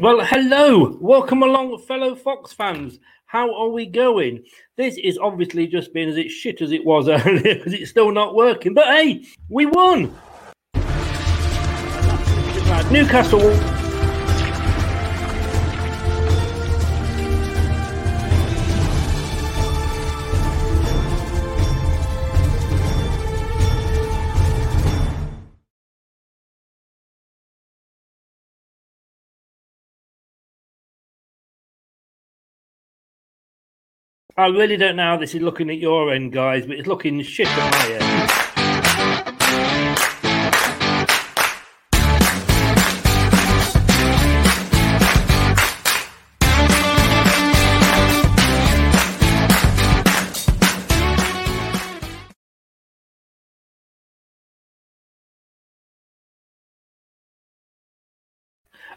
Well, hello, welcome along, fellow Fox fans. How are we going? This is obviously just being as it shit as it was earlier because it's still not working. But hey, we won. Newcastle. I really don't know how this is looking at your end, guys, but it's looking shit at my end.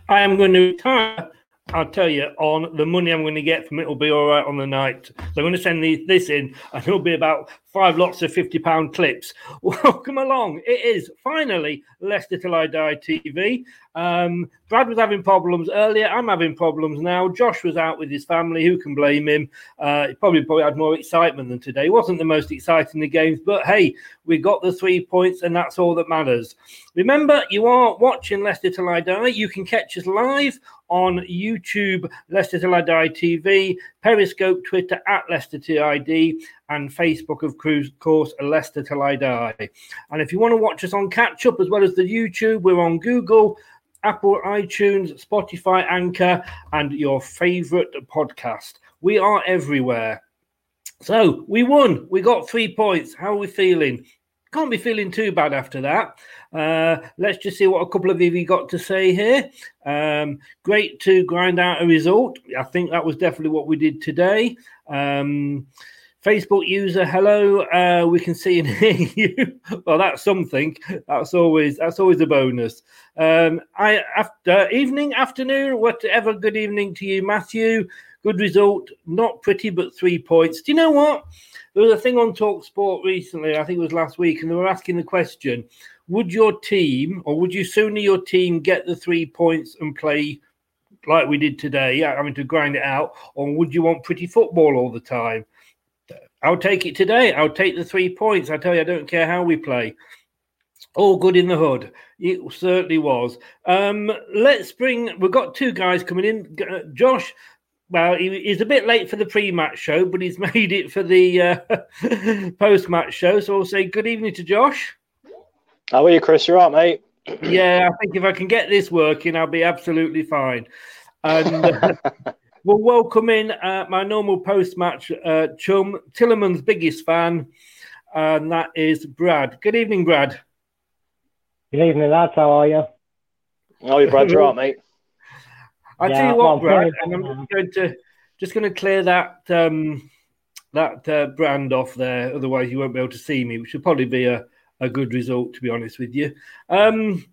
I am going to retire. I'll tell you, on the money I'm going to get from it will be all right on the night. So I'm going to send this in, and it'll be about five lots of fifty pound clips. Welcome along. It is finally Leicester Till I Die TV. Um, Brad was having problems earlier. I'm having problems now. Josh was out with his family. Who can blame him? Uh, he probably probably had more excitement than today. wasn't the most exciting of games, but hey, we got the three points, and that's all that matters. Remember, you are watching Leicester Till I Die. You can catch us live on YouTube, Leicester Till I Die TV, Periscope, Twitter at Leicester TID, and Facebook, of course, Leicester Till I Die. And if you want to watch us on catch up as well as the YouTube, we're on Google. Apple, iTunes, Spotify, Anchor, and your favorite podcast. We are everywhere. So we won. We got three points. How are we feeling? Can't be feeling too bad after that. Uh, let's just see what a couple of you got to say here. Um, great to grind out a result. I think that was definitely what we did today. Um, Facebook user, hello. Uh, we can see and hear you. well, that's something. That's always that's always a bonus. Um, I after evening, afternoon, whatever. Good evening to you, Matthew. Good result. Not pretty, but three points. Do you know what? There was a thing on Talk Sport recently. I think it was last week, and they were asking the question: Would your team, or would you sooner your team get the three points and play like we did today, having to grind it out, or would you want pretty football all the time? I'll take it today. I'll take the three points. I tell you, I don't care how we play. All good in the hood. It certainly was. Um, let's bring. We've got two guys coming in. Uh, Josh. Well, he, he's a bit late for the pre-match show, but he's made it for the uh, post-match show. So I'll say good evening to Josh. How are you, Chris? You're right, mate. yeah, I think if I can get this working, I'll be absolutely fine. And uh, We'll welcome in uh, my normal post match uh, chum, Tielemans' biggest fan, and that is Brad. Good evening, Brad. Good evening, lads. How are you? How are you, Brad? You're right, mate. I yeah, tell you what, well, Brad, and I'm just going to just going to clear that um, that uh, brand off there. Otherwise, you won't be able to see me, which would probably be a, a good result, to be honest with you. Um,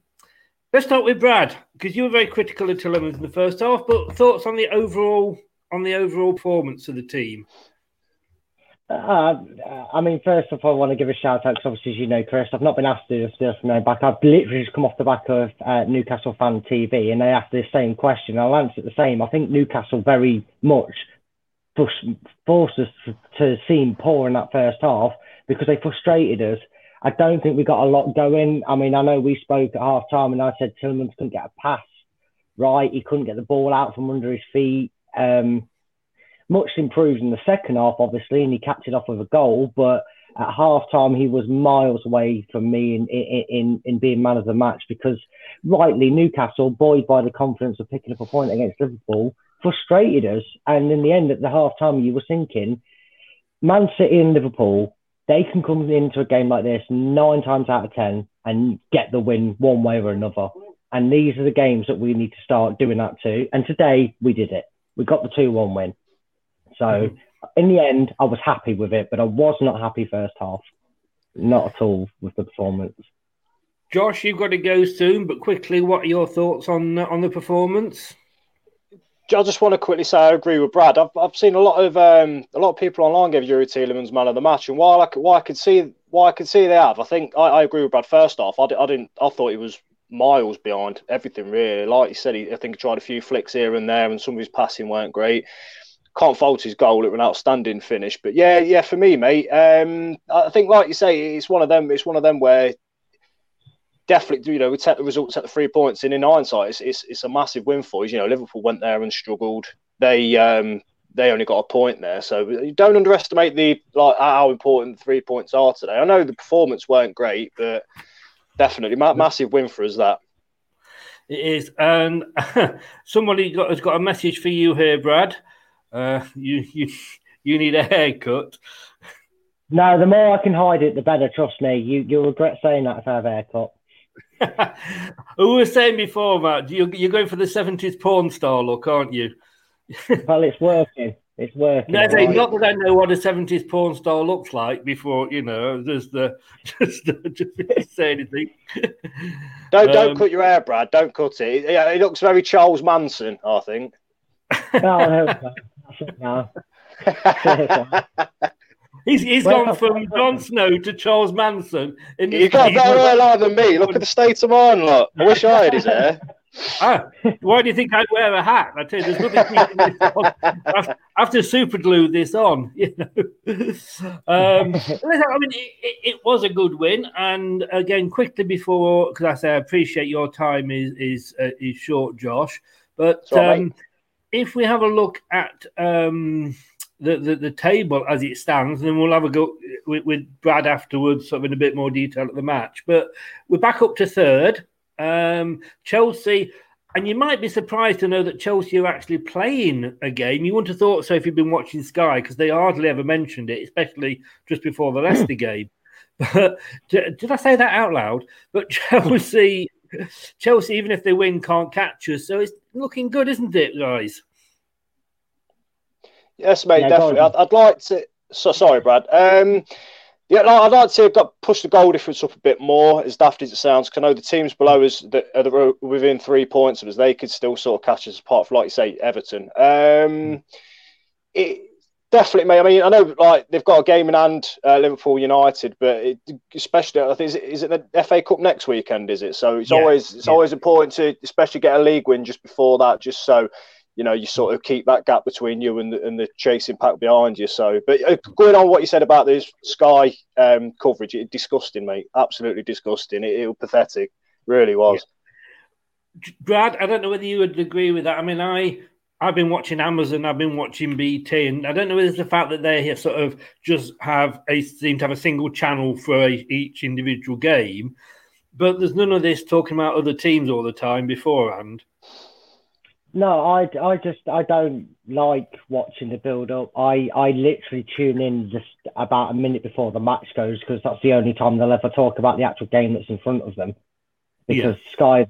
Let's start with Brad because you were very critical of Tielemans in the first half. But thoughts on the overall on the overall performance of the team? Uh, I mean, first of all, I want to give a shout out because obviously, as you know, Chris, I've not been asked to do this from now back. I've literally just come off the back of uh, Newcastle fan TV, and they asked the same question. I'll answer the same. I think Newcastle very much forced us to seem poor in that first half because they frustrated us I don't think we got a lot going. I mean, I know we spoke at half time and I said Tielemans couldn't get a pass right. He couldn't get the ball out from under his feet. Um, much improved in the second half, obviously, and he capped it off with a goal. But at half time, he was miles away from me in, in, in, in being man of the match because, rightly, Newcastle, buoyed by the confidence of picking up a point against Liverpool, frustrated us. And in the end, at the half time, you were thinking, Man City and Liverpool they can come into a game like this nine times out of ten and get the win one way or another. And these are the games that we need to start doing that too. And today we did it. We got the two one win. So mm-hmm. in the end, I was happy with it, but I was not happy first half. Not at all with the performance. Josh, you've got to go soon, but quickly, what are your thoughts on on the performance? I just want to quickly say I agree with Brad. I've, I've seen a lot of um, a lot of people online give Youri Tielemans man of the match, and while I while I could see why I could see they have, I think I, I agree with Brad. First off, I, I, didn't I thought he was miles behind everything really. Like you said, he, I think he tried a few flicks here and there, and some of his passing weren't great. Can't fault his goal; it was an outstanding finish. But yeah, yeah, for me, mate, um, I think like you say, it's one of them. It's one of them where definitely, you know, we take the results at the three points, and in hindsight, it's, it's, it's a massive win for us. You know, Liverpool went there and struggled. They um, they only got a point there, so you don't underestimate the like how important three points are today. I know the performance weren't great, but definitely ma- massive win for us that. It is, and somebody got, has got a message for you here, Brad. Uh, you you you need a haircut. No, the more I can hide it, the better. Trust me. You you'll regret saying that if I have a haircut. we were saying before, Matt, you're, you're going for the 70s porn star look, aren't you? well, it's working. It's working. No, right? not that I know what a 70s porn star looks like before, you know, just, uh, just, just say anything. Don't, don't um, cut your hair, Brad. Don't cut it. Yeah, it looks very Charles Manson, I think. no, no. He's, he's well, gone from Jon Snow to Charles Manson. In you got better hair line than me. Look at the state of mine. Look, I wish I had his hair. ah, why do you think I'd wear a hat? I tell you, there's nothing. I have to super glue this on. You know. Um, I mean, it, it, was a good win, and again, quickly before, because I say I appreciate your time is is uh, is short, Josh. But um, if we have a look at um, the, the, the, table as it stands, and then we'll have a go with, with, Brad afterwards, sort of in a bit more detail at the match. But we're back up to third. Um, Chelsea and you might be surprised to know that Chelsea are actually playing a game. You wouldn't have thought so if you've been watching Sky because they hardly ever mentioned it, especially just before the Leicester game. But did I say that out loud? But Chelsea, Chelsea, even if they win, can't catch us. So it's looking good, isn't it, guys? Yes, mate, yeah, definitely. I'd, I'd, like to. So sorry, Brad. Um, yeah, I'd like to got push the goal difference up a bit more, as daft as it sounds. Because I know the teams below us that are within three points of us, they could still sort of catch us apart from, like you say, Everton. Um, it definitely, mate. I mean, I know like they've got a game in hand, uh, Liverpool United, but it, especially, I think is it, is it the FA Cup next weekend? Is it? So it's yeah. always it's yeah. always important to especially get a league win just before that, just so you know, you sort of keep that gap between you and the, and the chasing pack behind you. So, but uh, going on what you said about this Sky um, coverage, it disgusting, mate. Absolutely disgusting. It, it was pathetic. Really was. Yeah. Brad, I don't know whether you would agree with that. I mean, I I've been watching Amazon, I've been watching BT, and I don't know if it's the fact that they sort of just have a seem to have a single channel for a, each individual game, but there's none of this talking about other teams all the time beforehand. No, I, I just I don't like watching the build up. I, I literally tune in just about a minute before the match goes because that's the only time they'll ever talk about the actual game that's in front of them. Because yeah. Sky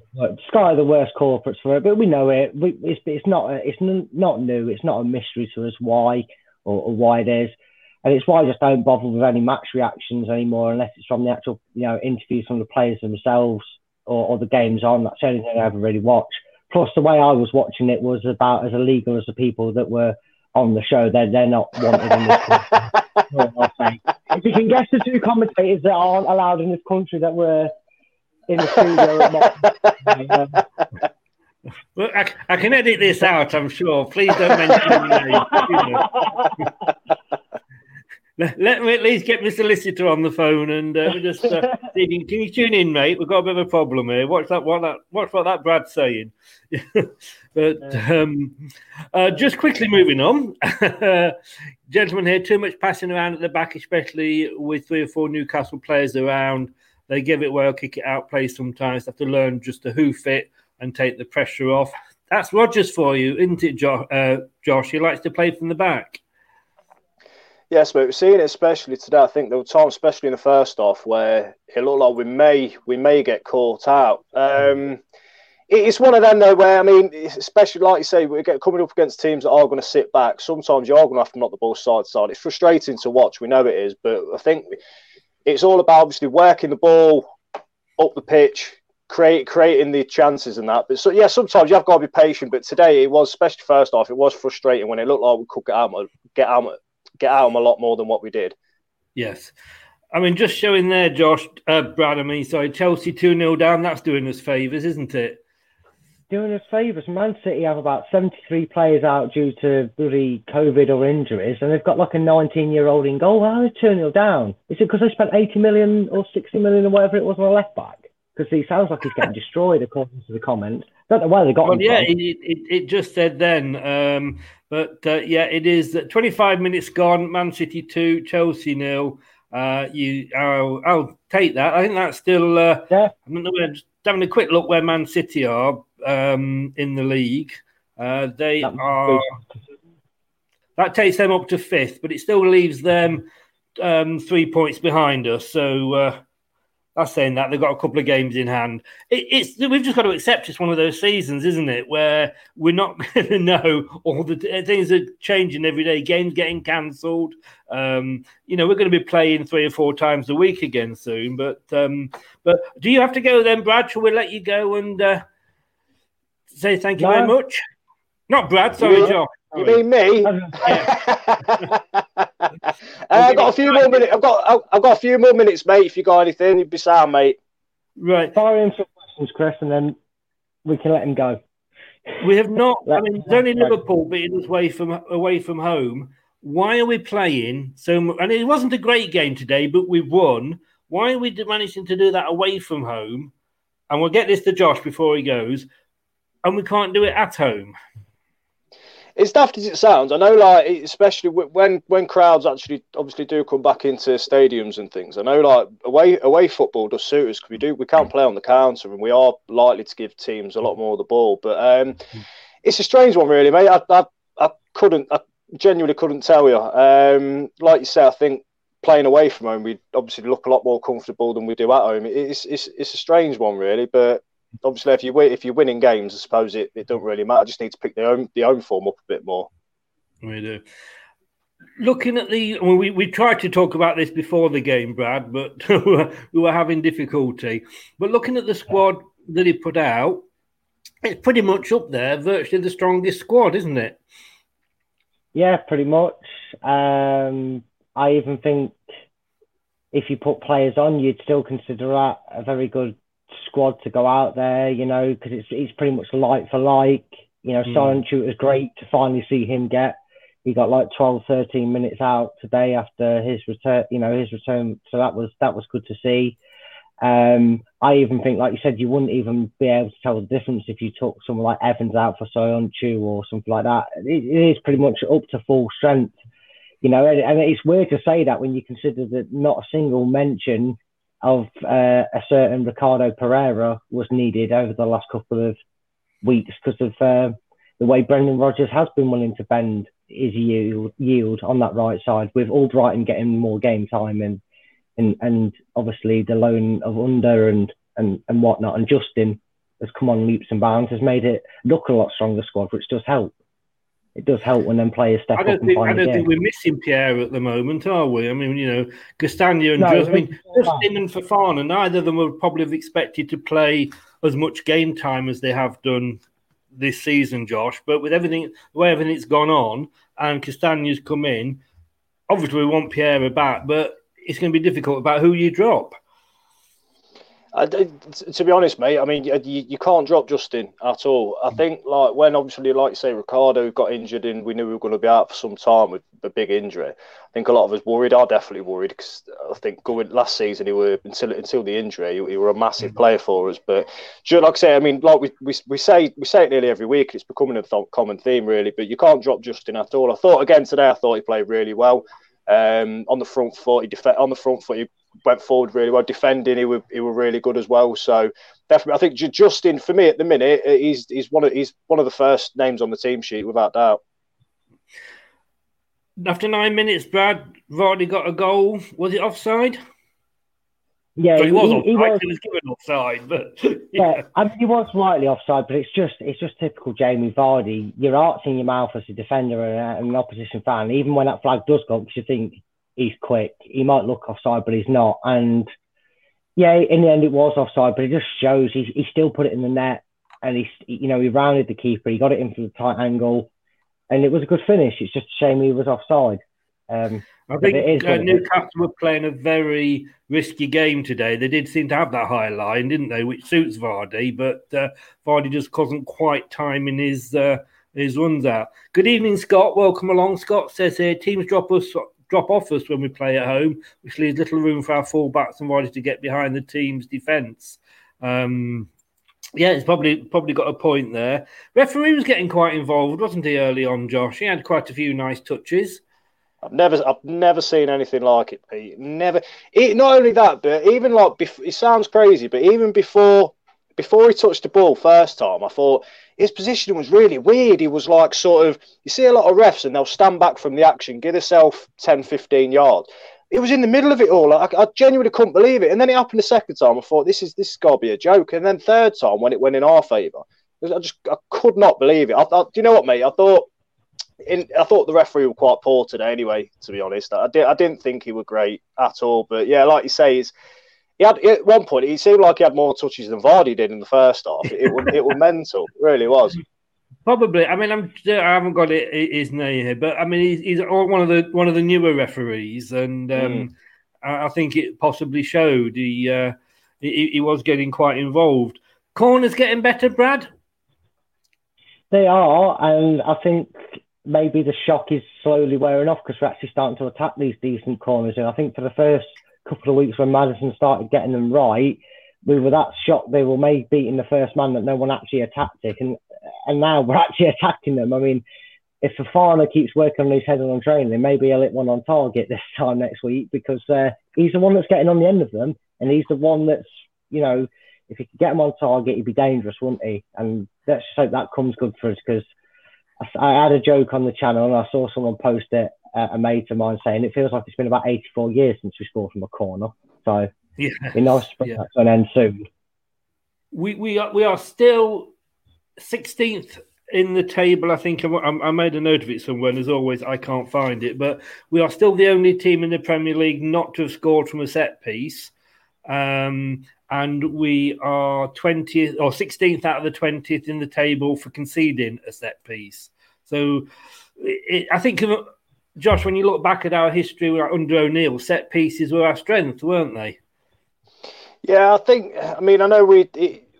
Sky are the worst corporates for it, but we know it. We, it's it's not it's not new. It's not a mystery to us why or, or why it is, and it's why I just don't bother with any match reactions anymore unless it's from the actual you know interviews from the players themselves or, or the games on. That's the only thing I ever really watch plus the way I was watching it was about as illegal as the people that were on the show. They're they're not wanted in this country. if you can guess the two commentators that aren't allowed in this country that were in the studio. um, well, I, I, can edit this out, I'm sure. Please don't mention me. let, me at least get my solicitor on the phone and uh, just uh, can you tune in, mate? We've got a bit of a problem here. Watch that? What that? What's what that Brad's saying? but um, uh, just quickly moving on, gentlemen here, too much passing around at the back, especially with three or four Newcastle players around. They give it well, kick it out, play sometimes. They Have to learn just to hoof it and take the pressure off. That's Rodgers for you, isn't it, Josh? Uh, Josh? He likes to play from the back. Yes, but we're seeing it especially today. I think there were times, especially in the first half, where it looked like we may we may get caught out. Um, it's one of them though, where I mean, especially like you say, we get coming up against teams that are going to sit back. Sometimes you are going to have to knock the ball side to side. It's frustrating to watch. We know it is, but I think it's all about obviously working the ball up the pitch, create creating the chances and that. But so yeah, sometimes you have got to be patient. But today it was, especially first half, it was frustrating when it looked like we could get out, get out get out a lot more than what we did. Yes. I mean, just showing there, Josh, uh, Brad, I mean, sorry, Chelsea 2 0 down, that's doing us favours, isn't it? Doing us favours. Man City have about 73 players out due to bloody COVID or injuries, and they've got like a 19 year old in goal. How are they 2 0 down? Is it because they spent 80 million or 60 million or whatever it was on a left back? Because he sounds like he's getting destroyed, according to the comments. I Don't know where they got well, him yeah. It, it, it just said then um, but uh, yeah, it is 25 minutes gone. Man City two, Chelsea nil. Uh, you, I'll, I'll, take that. I think that's still. Uh, yeah. I'm just having a quick look where Man City are um, in the league. Uh, they that are. That takes them up to fifth, but it still leaves them um, three points behind us. So uh, that's saying that they've got a couple of games in hand. It, it's we've just got to accept it's one of those seasons, isn't it, where we're not going to know all the things are changing every day. Games getting cancelled. Um, you know, we're going to be playing three or four times a week again soon. But um, but do you have to go then, Brad? Shall we let you go and uh, say thank you no. very much? Not Brad, sorry, John. You mean me? uh, I've got a few more minutes. I've got I've got a few more minutes, mate. If you got anything, you'd be sound, mate. Right. Fire him some questions, Chris, and then we can let him go. We have not. I mean, it's only Liverpool being us away from away from home. Why are we playing so? And it wasn't a great game today, but we won. Why are we managing to do that away from home? And we'll get this to Josh before he goes. And we can't do it at home. As daft as it sounds, I know, like especially when when crowds actually obviously do come back into stadiums and things. I know, like away away football does suit us because we do we can't play on the counter and we are likely to give teams a lot more of the ball. But um, it's a strange one, really, mate. I, I, I couldn't, I genuinely couldn't tell you. Um, like you say, I think playing away from home, we obviously look a lot more comfortable than we do at home. It's it's it's a strange one, really, but obviously if you win, if you're winning games, I suppose it, it don't really matter. I just need to pick the own the own form up a bit more. We do. Looking at the, well, we we tried to talk about this before the game, Brad, but we were having difficulty. But looking at the squad that he put out, it's pretty much up there, virtually the strongest squad, isn't it? Yeah, pretty much. Um, I even think if you put players on, you'd still consider that a very good squad to go out there, you know, because it's it's pretty much like for like. You know, mm. Söyüncü was great to finally see him get. He got like 12, 13 minutes out today after his return. You know, his return. So that was that was good to see. Um, I even think, like you said, you wouldn't even be able to tell the difference if you took someone like Evans out for Söyüncü or something like that. It, it is pretty much up to full strength, you know. And, and, it's weird to say that when you consider that not a single mention of uh, a certain Ricardo Pereira was needed over the last couple of weeks because of uh, the way Brendan Rodgers has been willing to bend his yield, yield on that right side, with Albrighton getting more game time and and and obviously the loan of Under and and and whatnot, and Justin has come on leaps and bounds, has made it look a lot stronger squad, which does help it does help when them players step I don't up. Think, I don't think we're missing Pierre at the moment, are we? I mean, you know, Castagna and no, Just, I mean, Justin and Fofana, neither of them would probably have expected to play as much game time as they have done this season, Josh. But with everything, the way everything's gone on, and Castagna's come in, obviously we want Pierre back, but it's going to be difficult about who you drop. I, to be honest, mate, I mean, you, you can't drop Justin at all. I think, like, when obviously, like say, Ricardo got injured and we knew we were going to be out for some time with a big injury, I think a lot of us worried. I definitely worried because I think going last season, he were until until the injury, he, he were a massive player for us. But like I say, I mean, like we, we, we say we say it nearly every week, it's becoming a th- common theme, really. But you can't drop Justin at all. I thought again today, I thought he played really well. Um, on the front foot, he def- on the front foot, he went forward really well. Defending, he were he were really good as well. So definitely, I think Justin for me at the minute, uh, he's he's one of he's one of the first names on the team sheet without doubt. After nine minutes, Brad Vardy got a goal. Was it offside? Yeah, so he, was he, offside. He was, he was given offside, but yeah. yeah, I mean, he was slightly offside. But it's just it's just typical Jamie Vardy. Your art's in your mouth as a defender and an opposition fan. Even when that flag does go, because you think he's quick. He might look offside, but he's not. And yeah, in the end, it was offside, but it just shows he, he still put it in the net, and he you know he rounded the keeper. He got it in from the tight angle, and it was a good finish. It's just a shame he was offside. Um, I think uh, Newcastle were playing a very risky game today. They did seem to have that high line, didn't they? Which suits Vardy, but uh, Vardy just wasn't quite timing his uh, his runs out. Good evening, Scott. Welcome along. Scott says here teams drop us drop off us when we play at home, which leaves little room for our fullbacks and riders to get behind the team's defence. Um, yeah, it's probably probably got a point there. Referee was getting quite involved, wasn't he, early on, Josh? He had quite a few nice touches. I've never, I've never seen anything like it, Pete. Never. It, not only that, but even like, it sounds crazy, but even before, before he touched the ball first time, I thought his position was really weird. He was like sort of, you see a lot of refs and they'll stand back from the action, give themselves 10, 15 yards. It was in the middle of it all. I, I genuinely couldn't believe it. And then it happened the second time. I thought, this is this got to be a joke. And then third time, when it went in our favour, I just I could not believe it. I, I, do you know what, mate? I thought in, I thought the referee was quite poor today. Anyway, to be honest, I did I didn't think he was great at all. But yeah, like you say, is he had at one point he seemed like he had more touches than Vardy did in the first half. It, it was it was mental, it really was. Probably. I mean, I'm, I haven't got it, his name here, but I mean, he's, he's one of the one of the newer referees, and um, mm. I, I, think it possibly showed. He, uh, he, he was getting quite involved. Corners getting better, Brad. They are, and I think maybe the shock is slowly wearing off because we're actually starting to attack these decent corners. And I think for the first couple of weeks when Maddison started getting them right, we were that shocked they were maybe beating the first man that no one actually attacked it, and and now we're actually attacking them. I mean, if Fofana keeps working on his head on training, maybe he'll hit one on target this time next week because uh, he's the one that's getting on the end of them, and he's the one that's you know if he could get him on target, he'd be dangerous, wouldn't he? And let's just hope that comes good for us because I, I, had a joke on the channel and I saw someone post it, uh, a mate of mine saying it feels like it's been about 84 years since we scored from a corner. So yeah, it'd be nice to yeah. that to an end soon. We we are we are still 16th in the table. I think I, I made a note of it somewhere, and as always, I can't find it. But we are still the only team in the Premier League not to have scored from a set piece. Um, and we are 20th or 16th out of the 20th in the table for conceding a set piece. So it, I think, Josh, when you look back at our history under O'Neill, set pieces were our strength, weren't they? Yeah, I think. I mean, I know we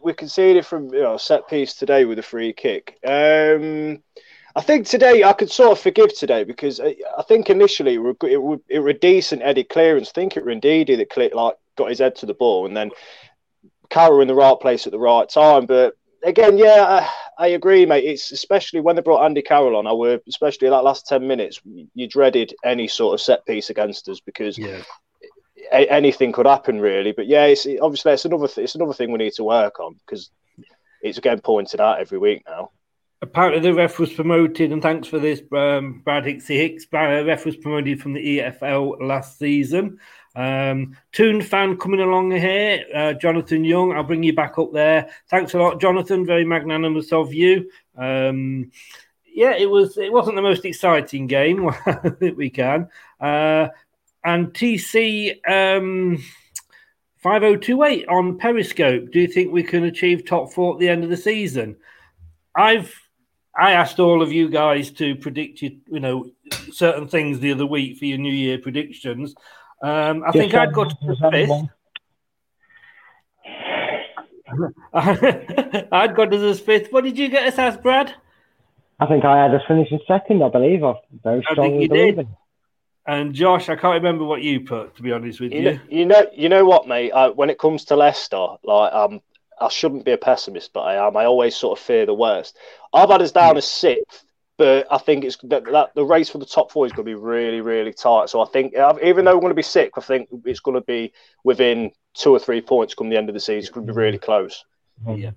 we conceded from you know set piece today with a free kick. Um, I think today I could sort of forgive today because I, I think initially it were, it, were, it were a decent Eddie clearance. I think it were Ndidi that clicked, like got his head to the ball, and then Carroll in the right place at the right time. But again, yeah, I, I, agree, mate. It's especially when they brought Andy Carroll on. I were especially that last ten minutes. You dreaded any sort of set piece against us because yeah. a, anything could happen, really. But yeah, it's obviously it's another th- it's another thing we need to work on because it's again pointed out every week now. Apparently, the ref was promoted, and thanks for this, um, Brad Hicksy Hicks. The ref was promoted from the EFL last season. Um, Toon fan coming along here, uh, Jonathan Young. I'll bring you back up there. Thanks a lot, Jonathan. Very magnanimous of you. Um, yeah, it was. It wasn't the most exciting game. Think we can. Uh, and TC um, five oh two eight on Periscope. Do you think we can achieve top four at the end of the season? I've I asked all of you guys to predict you, you know, certain things the other week for your New Year predictions. Um, I think I'd go to the fifth. I'd go to the fifth. What did you get us as, Brad? I think I had us finishing second. I believe. I very strongly believe. Did. And Josh, I can't remember what you put. To be honest with you, you know, you know, you know what, mate. Uh, when it comes to Leicester, like um, I shouldn't be a pessimist, but I am. I always sort of fear the worst. I've had us down as sixth but I think it's that, that, the race for the top four is going to be really, really tight. So I think even though we're going to be sick, I think it's going to be within two or three points come the end of the season. It's going to be really close. Yeah.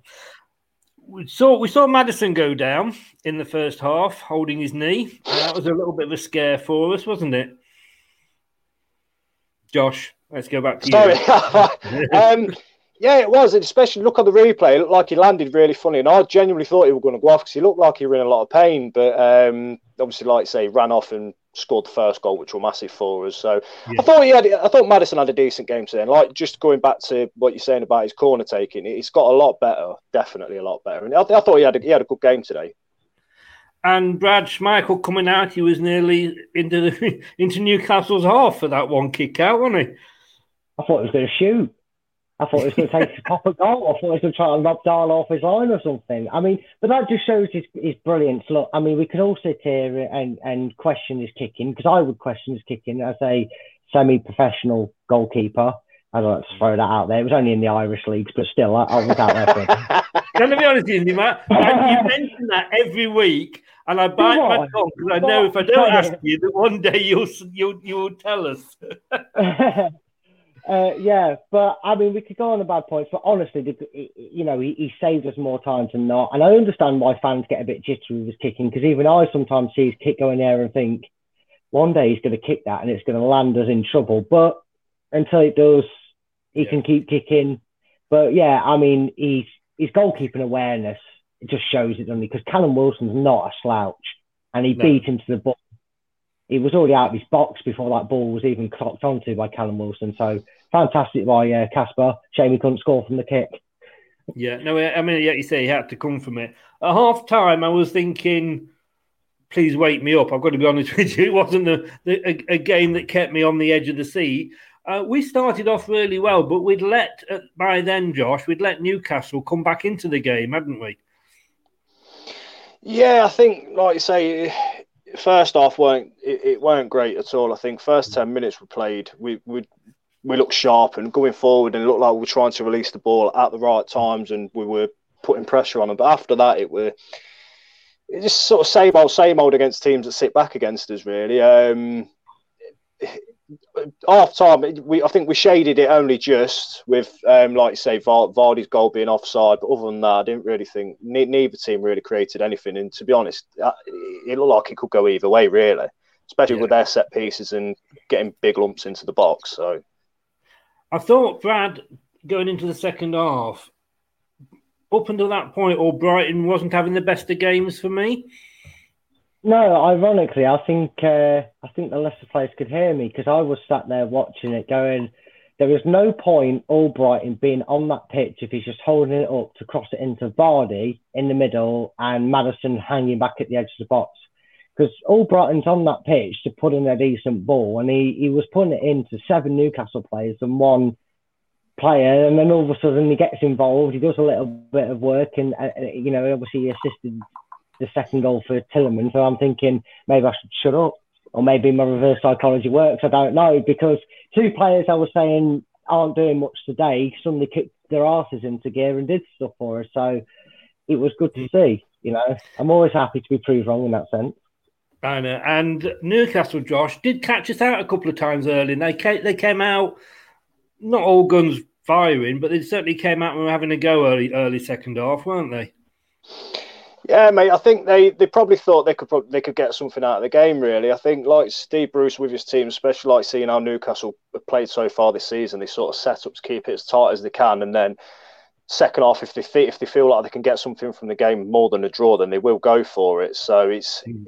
We saw we saw Maddison go down in the first half, holding his knee. that was a little bit of a scare for us, wasn't it? Josh, let's go back to Sorry. you. um, yeah, it was. Especially look at the replay. It looked like he landed really funny, and I genuinely thought he was going to go off because he looked like he was in a lot of pain. But um, obviously, like I say, ran off and scored the first goal, which was massive for us. So yeah. I thought he had. I thought Maddison had a decent game today. And like just going back to what you're saying about his corner taking, he's got a lot better. Definitely a lot better. And I, I thought he had a, he had a good game today. And Brad Schmeichel coming out, he was nearly into the, into Newcastle's half for that one kick out, wasn't he? I thought he was going to shoot. I thought he was going to take a copper goal. I thought he was going to try and rob Dial off his line or something. I mean, but that just shows his, his brilliance. Look, I mean, we can all sit here and, and question his kicking because I would question his kicking as a semi-professional goalkeeper. I don't know to throw that out there. It was only in the Irish leagues, but still, I, I was out there for it. Can I be honest with you, Matt? you mention that every week, and I bite my tongue because I know if I don't ask you, that one day you'll you'll you'll tell us. Uh, yeah, but I mean, we could go on about points, but honestly, you know, he, he saved us more times than not. And I understand why fans get a bit jittery with his kicking because even I sometimes see his kick going there and think one day he's going to kick that and it's going to land us in trouble. But until it does, he yeah. can keep kicking. But yeah, I mean, he's his goalkeeping awareness it just shows it, doesn't he? Because Callum Wilson's not a slouch, and he no. beat him to the ball he was already out of his box before that ball was even clocked onto by Callum Wilson. So fantastic by uh, Kasper. Shame he couldn't score from the kick. Yeah, no, I mean, yeah, you say he had to come from it. At half time, I was thinking, please wake me up. I've got to be honest with you. It wasn't a, a, a game that kept me on the edge of the seat. Uh, we started off really well, but we'd let, uh, by then, Josh, we'd let Newcastle come back into the game, hadn't we? Yeah, I think, like you say, first half weren't it, it, weren't great at all. I think first ten minutes we played, we we we looked sharp and going forward, and it looked like we were trying to release the ball at the right times, and we were putting pressure on them. But after that, it were it's just sort of same old, same old against teams that sit back against us. Really, um, half time, we I think we shaded it only just with, um, like you say, Vardy's goal being offside. But other than that, I didn't really think neither team really created anything. And to be honest, uh, it looked like it could go either way, really, especially yeah. with their set pieces and getting big lumps into the box. So, I thought Brad going into the second half, up until that point, Albrighton wasn't having the best of games for me. No, ironically, I think uh, I think the Leicester players could hear me because I was sat there watching it, going, "There is no point Albrighton being on that pitch if he's just holding it up to cross it into Vardy in the middle and Maddison hanging back at the edge of the box." Because Albrighton's on that pitch to put in a decent ball, and he, he was putting it into seven Newcastle players and one player, and then all of a sudden he gets involved. He does a little bit of work, and uh, you know, obviously he assisted the second goal for Tielemans. So I'm thinking maybe I should shut up, or maybe my reverse psychology works. I don't know because two players I was saying aren't doing much today suddenly kicked their asses into gear and did stuff for us. So it was good to see. You know, I'm always happy to be proved wrong in that sense. I know. And Newcastle, Josh, did catch us out a couple of times early. And they came, they came out not all guns firing, but they certainly came out and were having a go early, early second half, weren't they? Yeah, mate. I think they, they probably thought they could they could get something out of the game. Really, I think like Steve Bruce with his team, especially like seeing how Newcastle have played so far this season, they sort of set up to keep it as tight as they can, and then second half, if they if they feel like they can get something from the game more than a draw, then they will go for it. So it's mm.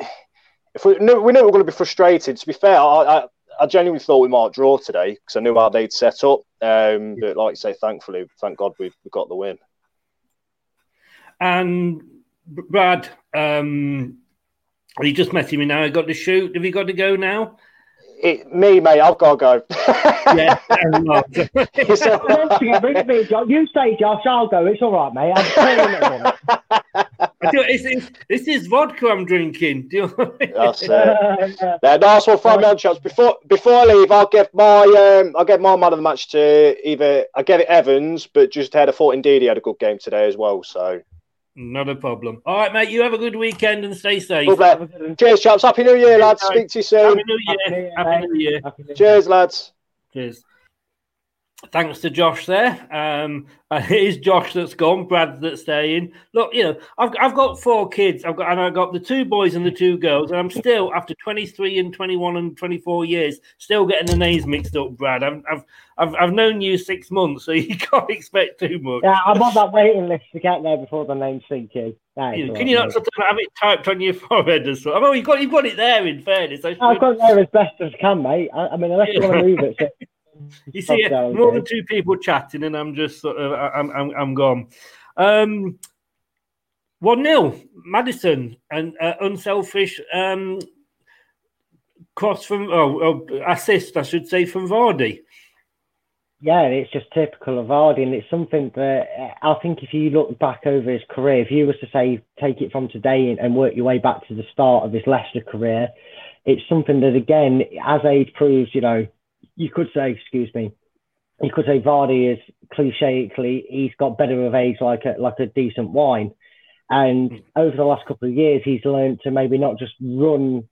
If we knew, we knew we were going to be frustrated. To be fair, I, I, I genuinely thought we might draw today because I knew how they'd set up. Um, but like you say, thankfully, thank God we we got the win. And Brad, um, are you just messing me now? I got to shoot. Have you got to go now? It, me, mate, I've got to go. yeah, you say, Josh, I'll go. It's all right, mate. It's, it's, this is vodka I'm drinking. Do you That's it. yeah, nice one from me, chaps. Before before I leave, I'll give my um, I'll get my man of the match to either I get it Evans, but just had a thought Ndidi had a good game today as well. So not a problem. All right, mate. You have a good weekend and stay safe. Cheers, chaps. Happy New Year, lads. Speak to you soon. Happy New Year. Happy New Year. Happy New Year. Cheers, lads. Cheers thanks to Josh there. Um, it is Josh that's gone, Brad that's staying. Look, you know, I've I've got four kids. I've got and I've got the two boys and the two girls, and I'm still after 23 and 21 and 24 years, still getting the names mixed up. Brad, I've I've I've, I've known you six months, so you can't expect too much. Yeah, I'm on that waiting list to get there before the name sink you. Can you not sort of have it typed on your forehead as well? I mean, you've got you've got it there. In fairness, I've got it there as best as can, mate. I, I mean, unless yeah. you want to move it. So you see more than two people chatting, and I'm just sort of I'm I'm, I'm gone. Um, one 0 Maddison and uh, unselfish um, cross from oh, oh, assist, I should say, from Vardy. Yeah, it's just typical of Vardy, and it's something that uh, I think if you look back over his career, if you was to say take it from today and work your way back to the start of his Leicester career, it's something that again, as age proves, you know, you could say, excuse me, you could say Vardy is clicheically he's got better of age like a like a decent wine, and mm. over the last couple of years he's learned to maybe not just run,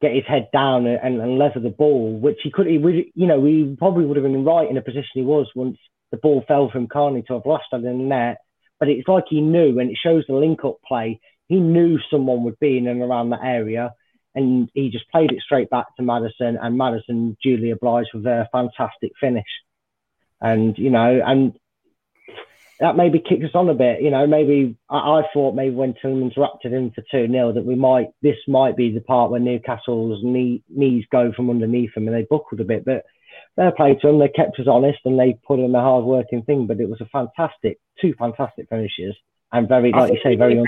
get his head down and, and lever the ball, which he could he would you know he probably would have been right in the position he was once the ball fell from Carney to have blasted in the net, but it's like he knew and it shows the link up play. He knew someone would be in and around that area and he just played it straight back to Maddison, and Maddison duly obliged with a fantastic finish. And you know, and that maybe kicked us on a bit. You know, maybe I, I thought maybe when Tielemans wrapped it in for two 0 that we might this might be the part where Newcastle's knee, knees go from underneath them and they buckled a bit, but. They played to them. They kept us honest and they put in a hard working thing. But it was a fantastic, two fantastic finishes, and very, like you say, very.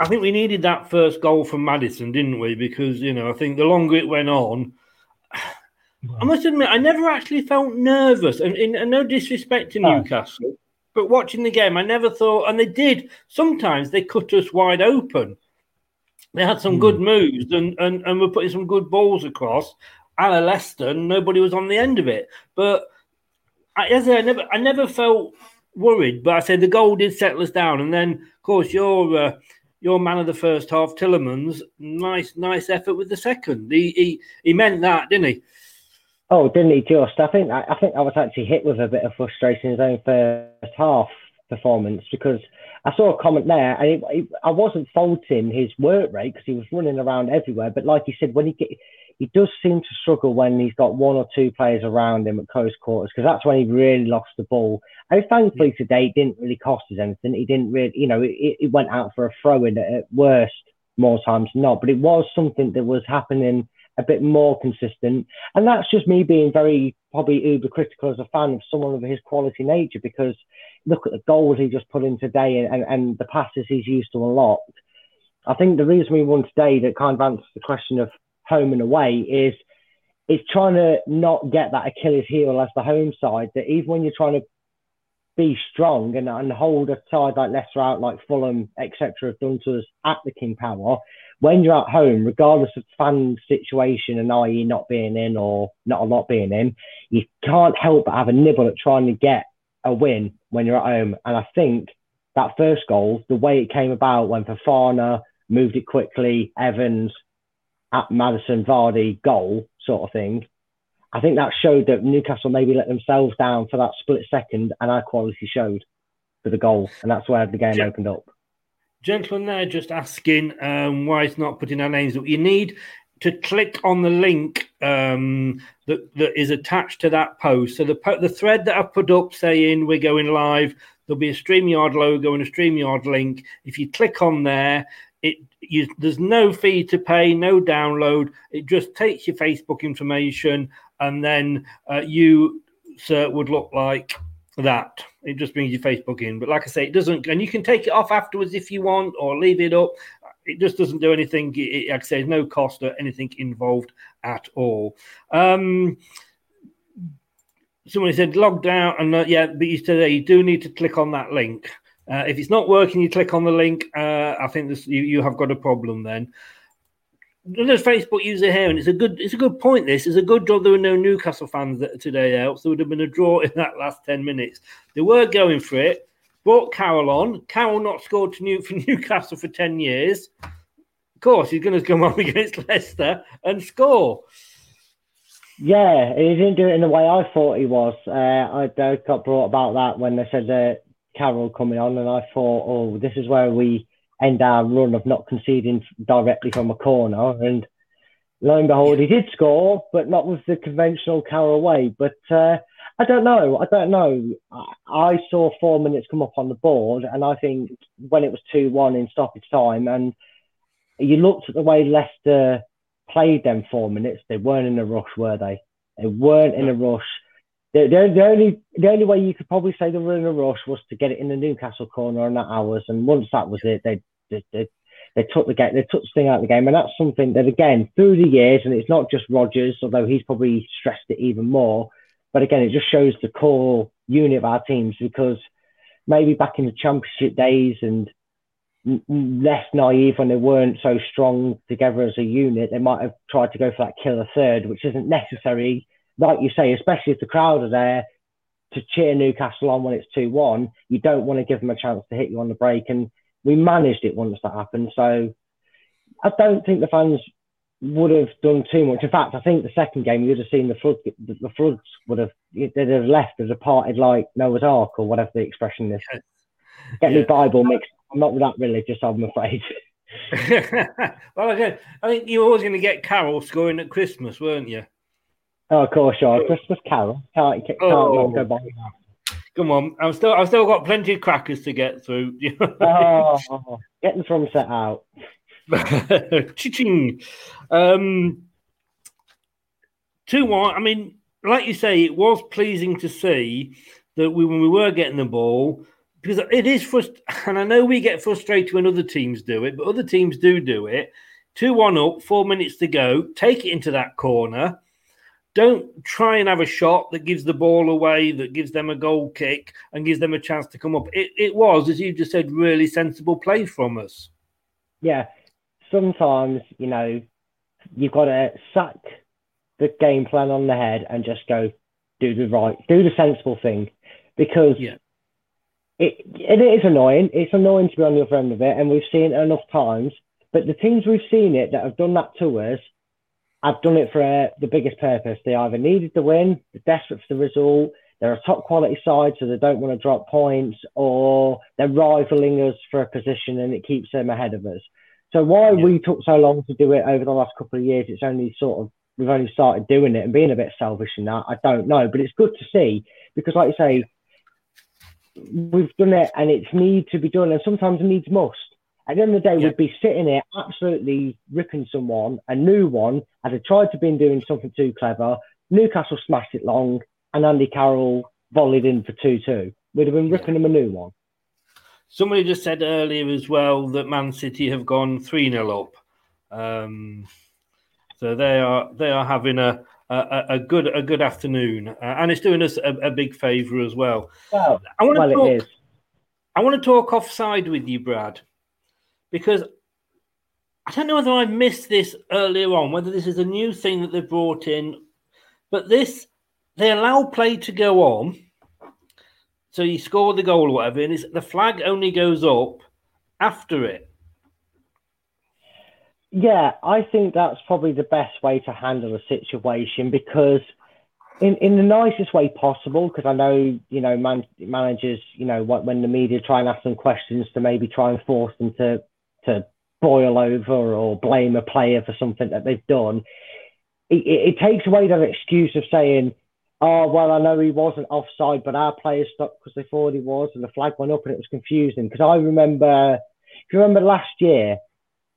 I think we needed that first goal from Maddison, didn't we? Because you know, I think the longer it went on, I must admit, I never actually felt nervous, and, and no disrespect to Newcastle, but watching the game, I never thought, and they did. Sometimes they cut us wide open. They had some mm. good moves, and, and and were putting some good balls across. A Leicester, nobody was on the end of it. But I, as I, I never, I never felt worried. But I said the goal did settle us down, and then, of course, your uh, your man of the first half, Tielemans, nice, nice effort with the second. He he, he meant that, didn't he? Oh, didn't he just? I think I, I think I was actually hit with a bit of frustration in his own first half performance because I saw a comment there, and it, it, I wasn't faulting his work rate because he was running around everywhere. But like you said, when he get, he does seem to struggle when he's got one or two players around him at close quarters because that's when he really lost the ball. And thankfully today it didn't really cost us anything. He didn't really, you know, it, it went out for a throw in at worst more times than not. But it was something that was happening a bit more consistent. And that's just me being very probably uber critical as a fan of someone of his quality nature because look at the goals he just put in today and, and, and the passes he's used to unlock. I think the reason we won today that kind of answers the question of home and away is it's trying to not get that Achilles heel as the home side that even when you're trying to be strong and, and hold a side like Leicester out, like Fulham, etc., have done to us at the King Power, when you're at home, regardless of fan situation and i.e. not being in or not a lot being in, you can't help but have a nibble at trying to get a win when you're at home. And I think that first goal, the way it came about when Fofana moved it quickly, Evans at Maddison Vardy goal sort of thing. I think that showed that Newcastle maybe let themselves down for that split second, and our quality showed for the goal, and that's where the game yeah. opened up. Gentleman there just asking um, why it's not putting our names up. You need to click on the link um, that, that is attached to that post. So the the thread that I've put up saying we're going live, there'll be a StreamYard logo and a StreamYard link. If you click on there, it you, there's no fee to pay, no download. It just takes your Facebook information, and then uh, you sir would look like that. It just brings your Facebook in. But like I say, it doesn't, and you can take it off afterwards if you want, or leave it up. It just doesn't do anything. It, like I say, no cost or anything involved at all. Um, someone said logged out, and uh, yeah, but you said you do need to click on that link. Uh, if it's not working, you click on the link. Uh, I think this, you, you have got a problem then. There's Facebook user here, and it's a good it's a good point. This is a good job there were no Newcastle fans today, else there would have been a draw in that last ten minutes. They were going for it. Brought Carroll on. Carroll not scored to New, for Newcastle for ten years. Of course, he's going to come on against Leicester and score. Yeah, he didn't do it in the way I thought he was. Uh, I got brought about that when they said that Carroll coming on, and I thought, oh, this is where we end our run of not conceding directly from a corner. And lo and behold, he did score, but not with the conventional Carroll way. But uh, I don't know. I don't know. I saw four minutes come up on the board, and I think when it was 2 1 in stoppage time, and you looked at the way Leicester played them four minutes, they weren't in a rush, were they? They weren't in a rush. The, the, the, only the only way you could probably say they were in a rush was to get it in the Newcastle corner on that hours, and once that was it, they they, they, they took the game, they took the thing out of the game, and that's something that again through the years, and it's not just Rodgers, although he's probably stressed it even more. But again, it just shows the core unit of our teams because maybe back in the championship days and less naive when they weren't so strong together as a unit, they might have tried to go for that killer third, which isn't necessary like you say, especially if the crowd are there to cheer Newcastle on when it's 2 1, you don't want to give them a chance to hit you on the break. And we managed it once that happened. So I don't think the fans would have done too much. In fact, I think the second game, you would have seen the flood, the floods would have, they'd have left, they'd have parted like Noah's Ark or whatever the expression is. Get yeah. me Bible mixed. I'm not that religious, I'm afraid. well, again, I think you were always going to get Carol scoring at Christmas, weren't you? Oh, of course, sure. Christmas Carol. Can't, can't oh. go by Come on, I'm still, I've still got plenty of crackers to get through. oh, getting from set out. Ching. Um, two one. I mean, like you say, it was pleasing to see that we, when we were getting the ball, because it is frustrating, and I know we get frustrated when other teams do it, but other teams do do it. Two one up, four minutes to go. Take it into that corner don't try and have a shot that gives the ball away, that gives them a goal kick and gives them a chance to come up. It, it was, as you just said, really sensible play from us. Yeah. Sometimes, you know, you've got to sack the game plan on the head and just go do the right, do the sensible thing. Because yeah. it, it is annoying. It's annoying to be on the other end of it, and we've seen it enough times. But the teams we've seen it that have done that to us have done it for uh, the biggest purpose. They either needed the win, they're desperate for the result, they're a top quality side, so they don't want to drop points, or they're rivaling us for a position and it keeps them ahead of us. So why yeah. we took so long to do it over the last couple of years, it's only sort of we've only started doing it and being a bit selfish in that. I don't know, but it's good to see because, like you say, we've done it and it's need to be done, and sometimes it needs must. At the end of the day, yeah. we'd be sitting here absolutely ripping someone, a new one, had tried to be doing something too clever. Newcastle smashed it long, and Andy Carroll volleyed in for 2 2. We'd have been ripping him a new one. Somebody just said earlier as well that Man City have gone 3 0 up. Um, so they are they are having a, a, a good a good afternoon, uh, and it's doing us a, a big favour as well. Well, I want to well, talk, I want to talk offside with you, Brad, because I don't know whether I missed this earlier on, whether this is a new thing that they've brought in, but this they allow play to go on. So you score the goal or whatever, and the flag only goes up after it. Yeah, I think that's probably the best way to handle a situation because, in, in the nicest way possible, because I know you know man, managers, you know when the media try and ask them questions to maybe try and force them to to boil over or blame a player for something that they've done. It, it, it takes away that excuse of saying oh, well, I know he wasn't offside, but our players stopped because they thought he was, and the flag went up and it was confusing. Because I remember, if you remember last year,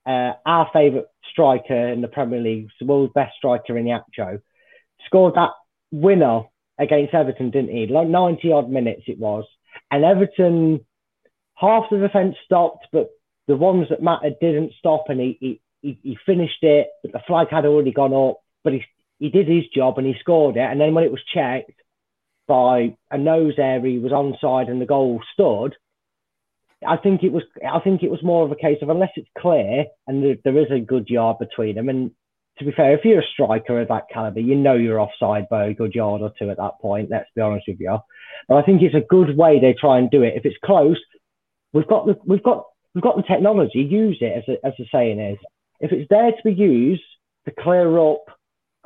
uh, our favourite striker in the Premier League, the world's best striker in the Iheanacho, scored that winner against Everton, didn't he? Like 90 odd minutes it was. And Everton, half the defence stopped, but the ones that mattered didn't stop, and he, he, he finished it, the flag had already gone up, but he he did his job and he scored it. And then when it was checked by a nose area, he was onside and the goal stood. I think it was. I think it was more of a case of unless it's clear and there, there is a good yard between them. And to be fair, if you're a striker of that caliber, you know you're offside by a good yard or two at that point. Let's be honest with you. But I think it's a good way they try and do it. If it's close, we've got the we've got we've got the technology. Use it as a, as the saying is. If it's there to be used to clear up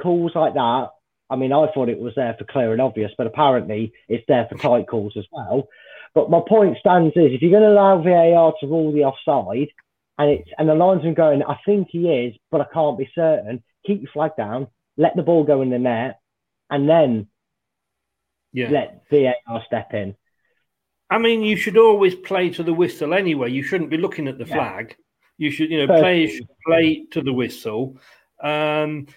calls like that, I mean, I thought it was there for clear and obvious, but apparently it's there for tight calls as well. But my point stands is if you're going to allow VAR to rule the offside, and it's and the linesman going, I think he is, but I can't be certain. Keep your flag down, let the ball go in the net, and then yeah. let VAR step in. I mean, you should always play to the whistle anyway. You shouldn't be looking at the yeah. flag. You should, you know, players should play to the whistle. Um,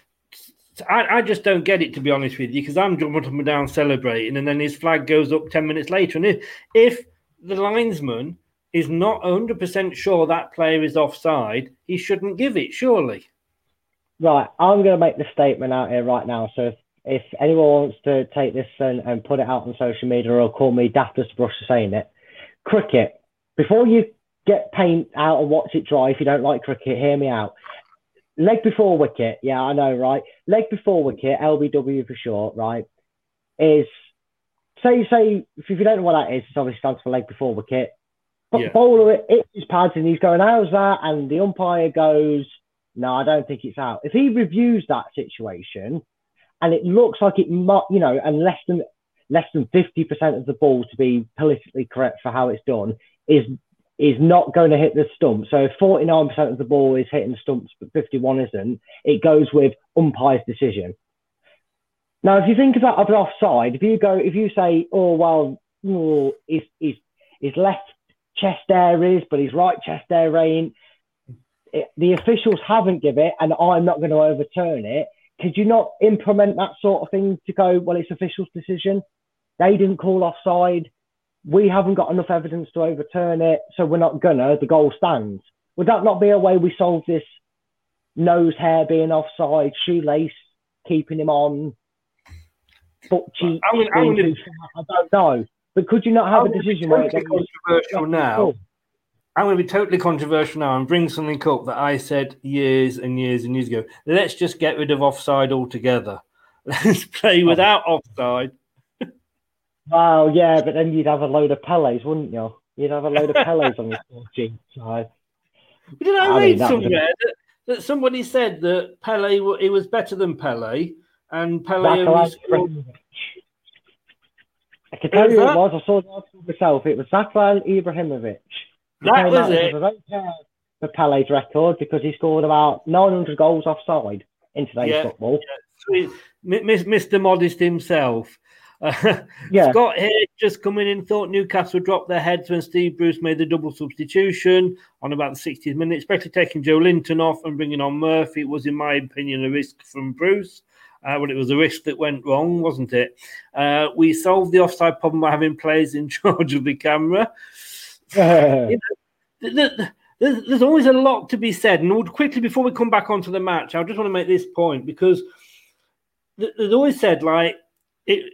I, I just don't get it to be honest with you because I'm jumping up and down celebrating, and then his flag goes up ten minutes later. And if if the linesman is not 100% sure that player is offside, he shouldn't give it, surely. Right, I'm going to make the statement out here right now. So if, if anyone wants to take this and, and put it out on social media or call me daftest brush for saying it, cricket, before you get paint out and watch it dry, if you don't like cricket, hear me out leg before wicket. Yeah, I know, right? Leg before wicket, LBW for short, right? Is say say if you don't know what that is, it obviously stands for leg before wicket. But yeah. bowler hits his pads and he's going, "How's that?" And the umpire goes, "No, I don't think it's out." If he reviews that situation, and it looks like it might, you know, and less than less than fifty percent of the ball to be politically correct for how it's done is is not going to hit the stump. So if 49% of the ball is hitting the stumps, but 51 isn't, it goes with umpire's decision. Now, if you think about of offside, if you go, if you say, oh, well, oh, his, his, his left chest there is, but his right chest there ain't, it, the officials haven't given it, and I'm not going to overturn it. Could you not implement that sort of thing to go, well, it's officials' decision? They didn't call offside we haven't got enough evidence to overturn it, so we're not gonna. The goal stands. Would that not be a way we solve this nose hair being offside, shoelace keeping him on, butt cheek? I, I don't know. But could you not have a decision where it's controversial now? I'm going to be totally controversial now and bring something up that I said years and years and years ago. Let's just get rid of offside altogether. Let's play oh. without offside Well, yeah, but then you'd have a load of Pelés, wouldn't you? You'd have a load of Pelés on your score sheet. So, Did I, I read mean, that was somewhere that, that somebody said that Pele he was better than Pele, and Pele only scored. I can tell Who's you who it was. I saw the article myself. It was Zlatan Ibrahimovic. That was it. for Pele's record because he scored about 900 goals offside in today's Yeah. football. Miss- Mr. Modest himself. Uh, Yeah. Scott here just coming in thought Newcastle dropped their heads when Steve Bruce made the double substitution on about the 60th minute, especially taking Joelinton off and bringing on Murphy. It was, in my opinion, a risk from Bruce. Uh, but it was a risk that went wrong, wasn't it? Uh, we solved the offside problem by having players in charge of the camera. th- th- there's, there's always a lot to be said. And quickly, before we come back onto the match, I just want to make this point because th- there's always said, like, it,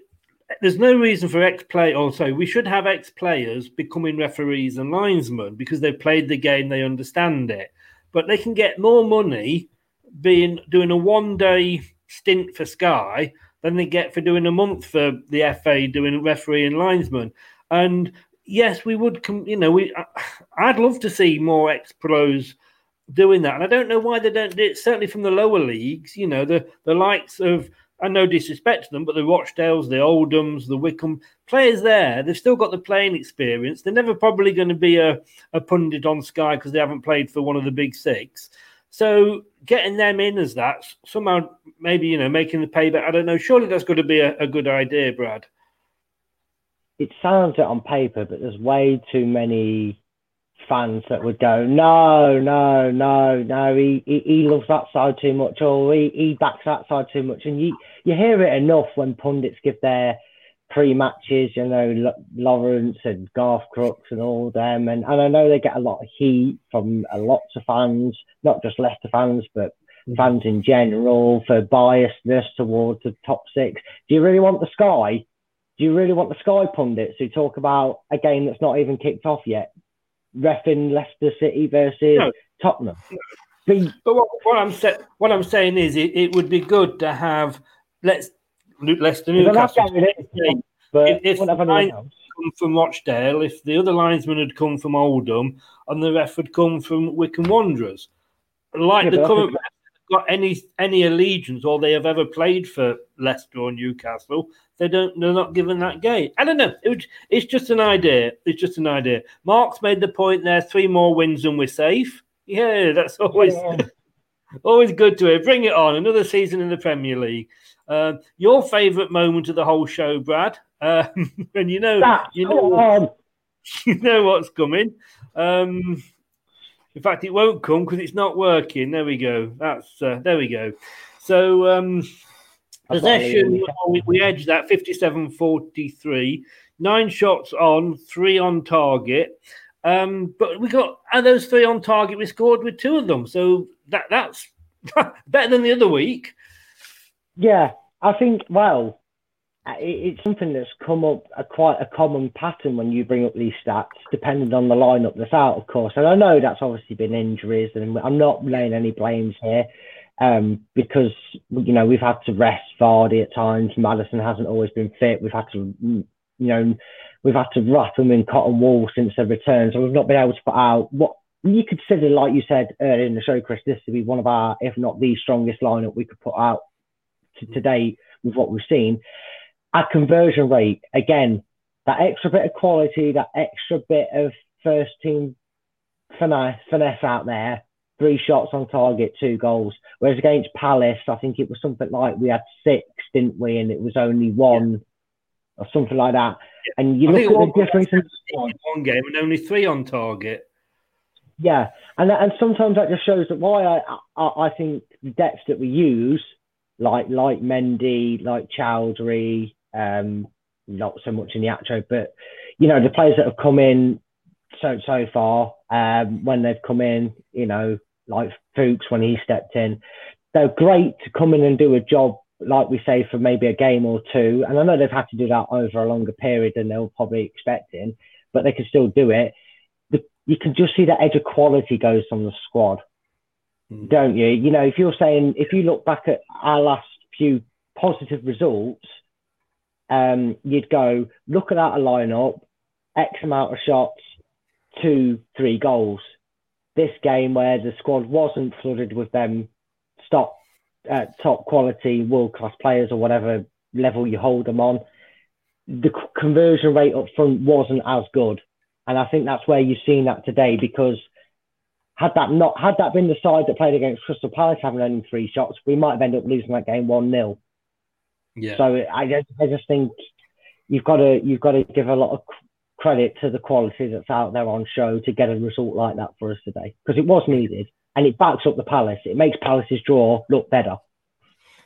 there's no reason for ex play or sorry, we should have ex players becoming referees and linesmen because they've played the game, they understand it. But they can get more money being doing a one day stint for Sky than they get for doing a month for the FA doing referee and linesman. And yes, we would, com- you know, we. I'd love to see more ex pros doing that, and I don't know why they don't do it. Certainly from the lower leagues, you know, the the likes of. I no disrespect to them, but the Rochdales, the Oldhams, the Wycombe players there, they've still got the playing experience. They're never probably going to be a, a pundit on Sky because they haven't played for one of the big six. So getting them in as that somehow, maybe you know, making the payback. I don't know. Surely that's got to be a, a good idea, Brad. It sounds it on paper, but there's way too many fans that would go, no, no, no, no, he, he, he loves that side too much, or he, he backs that side too much. And you, you hear it enough when pundits give their pre matches, you know, Lawrenson and Garth Crooks and all them. And, and I know they get a lot of heat from uh, lots of fans, not just Leicester fans, but fans in general for biasness towards the top six. Do you really want the Sky? Do you really want the Sky pundits who talk about a game that's not even kicked off yet? Refing Leicester City versus No. Tottenham. Be, But what, what I'm sa- what I'm saying is, it, it would be good to have let's Leicester Newcastle. but If- if wouldn't have I- anyone else. come from Rochdale, if the other linesman had come from Oldham and the ref had come from Wycombe Wanderers, like Yeah, the current ref got any any allegiance or they have ever played for Leicester or Newcastle, they don't they're not given that game. I don't know. It it's just an idea. It's just an idea. Mark's made the point there. Three more wins and we're safe. Yeah, that's always Yeah. always good to hear. Bring it on. Another season in the Premier League. Um, your favourite moment of the whole show, Brad? Um, and you know, you know, on. you know what's coming. Um, in fact, it won't come because it's not working. There we go. That's uh, there we go. So um, I've got a possession, we, we edged that 57-43. Nine shots on, three on target. Um, but we got are those three on target. We scored with two of them, so that that's better than the other week. Yeah, I think, well, it's something that's come up a quite a common pattern when you bring up these stats, depending on the lineup that's out, of course. And I know that's obviously been injuries, and I'm not laying any blames here um, because, you know, we've had to rest Vardy at times. Maddison hasn't always been fit. We've had to, you know, we've had to wrap them in cotton wool since their return. So we've not been able to put out what you consider, like you said earlier in the show, Chris, this to be one of our, if not the strongest lineup we could put out to, to date with what we've seen. Our conversion rate, again, that extra bit of quality, that extra bit of first team finesse, finesse out there, three shots on target, two goals. Whereas against Palace, I think it was something like we had six, didn't we? And it was only one or something like that. And you I look at the difference in in one game and only three on target. Yeah, and and sometimes that just shows that why I I, I think the depth that we use, like like Mendy, like Chowdhury, um, not so much Iheanacho, but you know the players that have come in so so far, um, when they've come in, you know, like Fuchs when he stepped in, they're great to come in and do a job like we say for maybe a game or two, and I know they've had to do that over a longer period than they were probably expecting, but they can still do it the, you can just see the edge of quality goes from the squad, Mm. don't you? You know, if you're saying, if you look back at our last few positive results, um, you'd go look at that lineup, X amount of shots, two, three goals. This game where the squad wasn't flooded with them top, uh, top quality world class players or whatever level you hold them on, the conversion rate up front wasn't as good. And I think that's where you've seen that today because had that not had that been the side that played against Crystal Palace having only three shots, we might have ended up losing that game one 0 Yeah. So I just, I just think you've got to you've got to give a lot of credit to the quality that's out there on show to get a result like that for us today because it was needed and it backs up the Palace. It makes Palace's draw look better.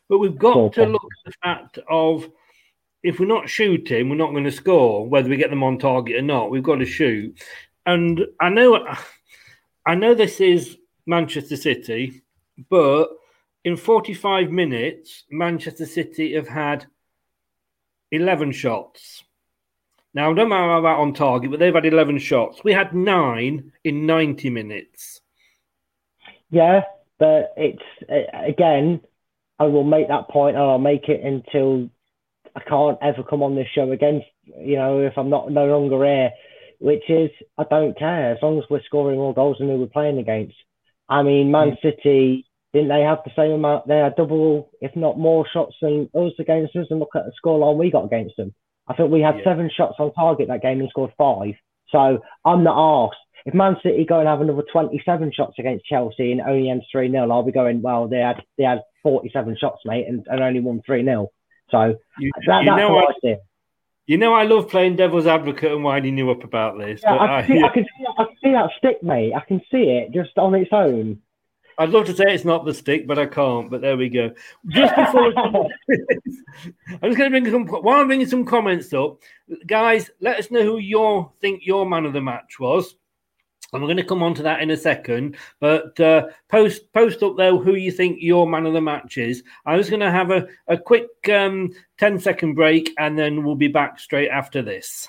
But we've got to look at the fact of if we're not shooting, we're not going to score, whether we get them on target or not. We've got to shoot. And I know, I know this is Manchester City, but in 45 minutes, Manchester City have had 11 shots. Now, I don't know how about on target, but they've had 11 shots. We had nine in 90 minutes. Yeah, but it's again, I will make that point and I'll make it until I can't ever come on this show again. You know, if I'm not no longer here, which is I don't care as long as we're scoring more goals than who we're playing against. I mean, Man City didn't they have the same amount? They had double, if not more, shots than us against us. And look at the scoreline we got against them. I think we had Yeah. seven shots on target that game and scored five. So I'm not arsed. If Man City go and have another 27 shots against Chelsea and only ends 3 0, I'll be going, well, they had they had 47 shots, mate, and, and only won 3 0. So You, that, you that's know, what I, I see. you know, I love playing devil's advocate and winding you up about this. Yeah, but I, I- see, I, can see, I can see that stick, mate. I can see it just on its own. I'd love to say it's not the stick, but I can't. But there we go. Just before I'm just going to bring some while I'm bringing some comments up, guys. Let us know who you think your man of the match was. And we're going to come on to that in a second. But uh, post post up there who you think your man of the match is. I'm just going to have a, a quick um, 10 second break and then we'll be back straight after this.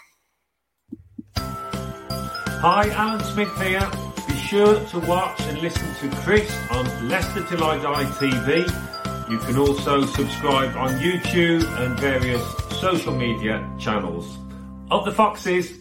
Hi, Alan Smith here. Be sure to watch and listen to Chris on Leicester Till I Die TV. You can also subscribe on YouTube and various social media channels. Up the Foxes!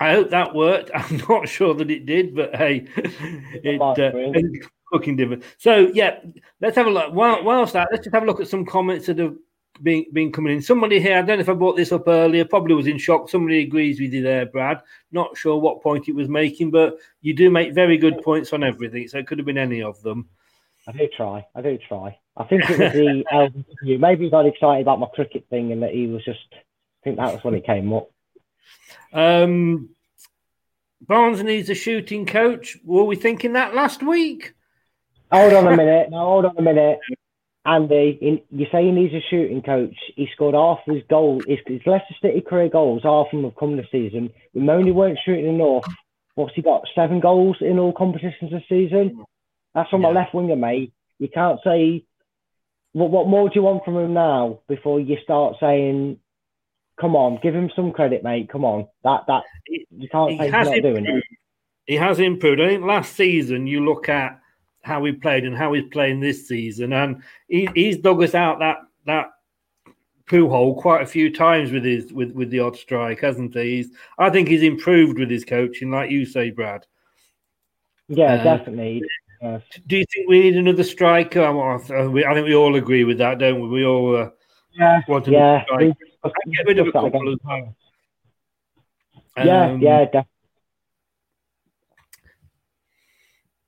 I hope that worked. I'm not sure that it did, but hey, it Mark uh, it's looking different. So yeah, let's have a look. While whilst that, let's just have a look at some comments that have been been coming in. Somebody here, I don't know if I brought this up earlier, probably was in shock. Somebody agrees with you there, Brad. Not sure what point it was making, but you do make very good points on everything. So it could have been any of them. I do try. I do try. I think it was the interview. Maybe he got excited about my cricket thing and that he was just. I think that was when it came up. Um, Barnes needs a shooting coach. Were we thinking that last week? Hold on a minute. No, hold on a minute. Andy, in, you say he needs a shooting coach. He scored half his goal. His, his Leicester City career goals, half of them have come this season. We only weren't shooting enough. What's he got? Seven goals in all competitions this season. That's my Yeah. left winger, mate. You can't say. What, what more do you want from him now before you start saying, "Come on, give him some credit, mate. Come on." That that you can't He say he's not doing it. He has improved. I think last season you look at how he played and how he's playing this season, and he, he's dug us out that that poo hole quite a few times with his with with the odd strike, hasn't he? He's, I think he's improved with his coaching, like you say, Brad. Yeah, Uh, definitely. Yes. Do you think we need another striker? I think we all agree with that, don't we? We all uh, Yeah, want another yeah. we- get rid of a couple as well. Yeah, Um, yeah, definitely.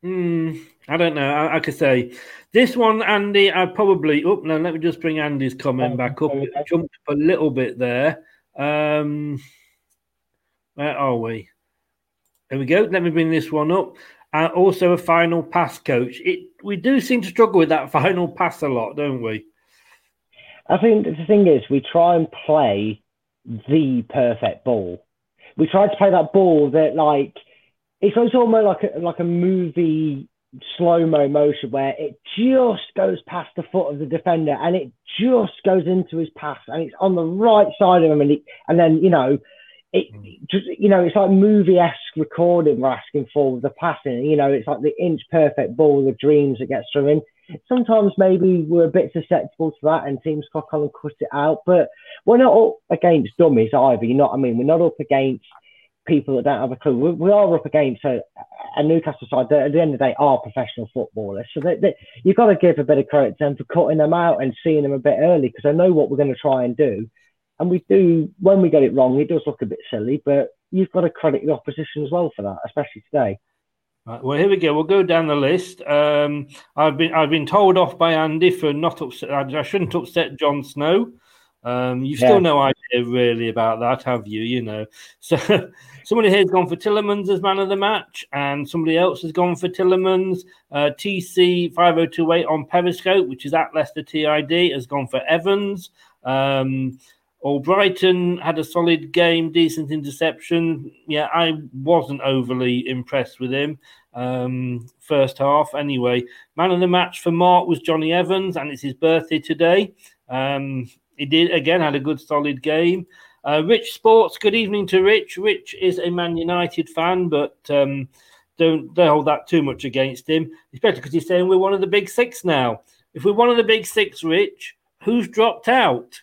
Hmm, I don't know. I, I could say this one, Andy. I probably. Oh no, let me just bring Andy's comment back up. It jumped up a little bit there. Um, where are we? There we go. Let me bring this one up. Uh, also, a final pass coach. It we do seem to struggle with that final pass a lot, don't we? I think the thing is, we try and play the perfect ball. We try to play that ball that, like, it's almost like a, like a movie slow mo motion where it just goes past the foot of the defender and it just goes into his pass and it's on the right side of him and, he, and then you know it hmm. just you know it's like movie esque recording we're asking for with the passing. You know, it's like the inch perfect ball the dreams that gets through in. Sometimes maybe we're a bit susceptible to that, and teams cock on and cut it out. But we're not up against dummies either. You know what I mean? We're not up against people that don't have a clue. We, we are up against a, a Newcastle side that at the end of the day are professional footballers. So they, they, you've got to give a bit of credit to them for cutting them out and seeing them a bit early because they know what we're going to try and do. And we do, when we get it wrong, it does look a bit silly, but you've got to credit the opposition as well for that, especially today. Right, well, here we go. We'll go down the list. Um, I've been I've been told off by Andy for not upset. I shouldn't upset John Snow. Um, you've still no idea really about that, have you? You know, so somebody here has gone for Tielemans as man of the match, and somebody else has gone for Tielemans. Uh, TC five zero oh two eight on Periscope, which is at Leicester TID, has gone for Evans. Um, Brighton had a solid game, decent interception. Yeah, I wasn't overly impressed with him um, first half. Anyway, man of the match for Mark was Jonny Evans, and it's his birthday today. Um, he did again had a good solid game. Uh, Rich Sports, good evening to Rich. Rich is a Man United fan, but um, don't don't hold that too much against him, especially because he's saying we're one of the big six now. If we're one of the big six, Rich, who's dropped out?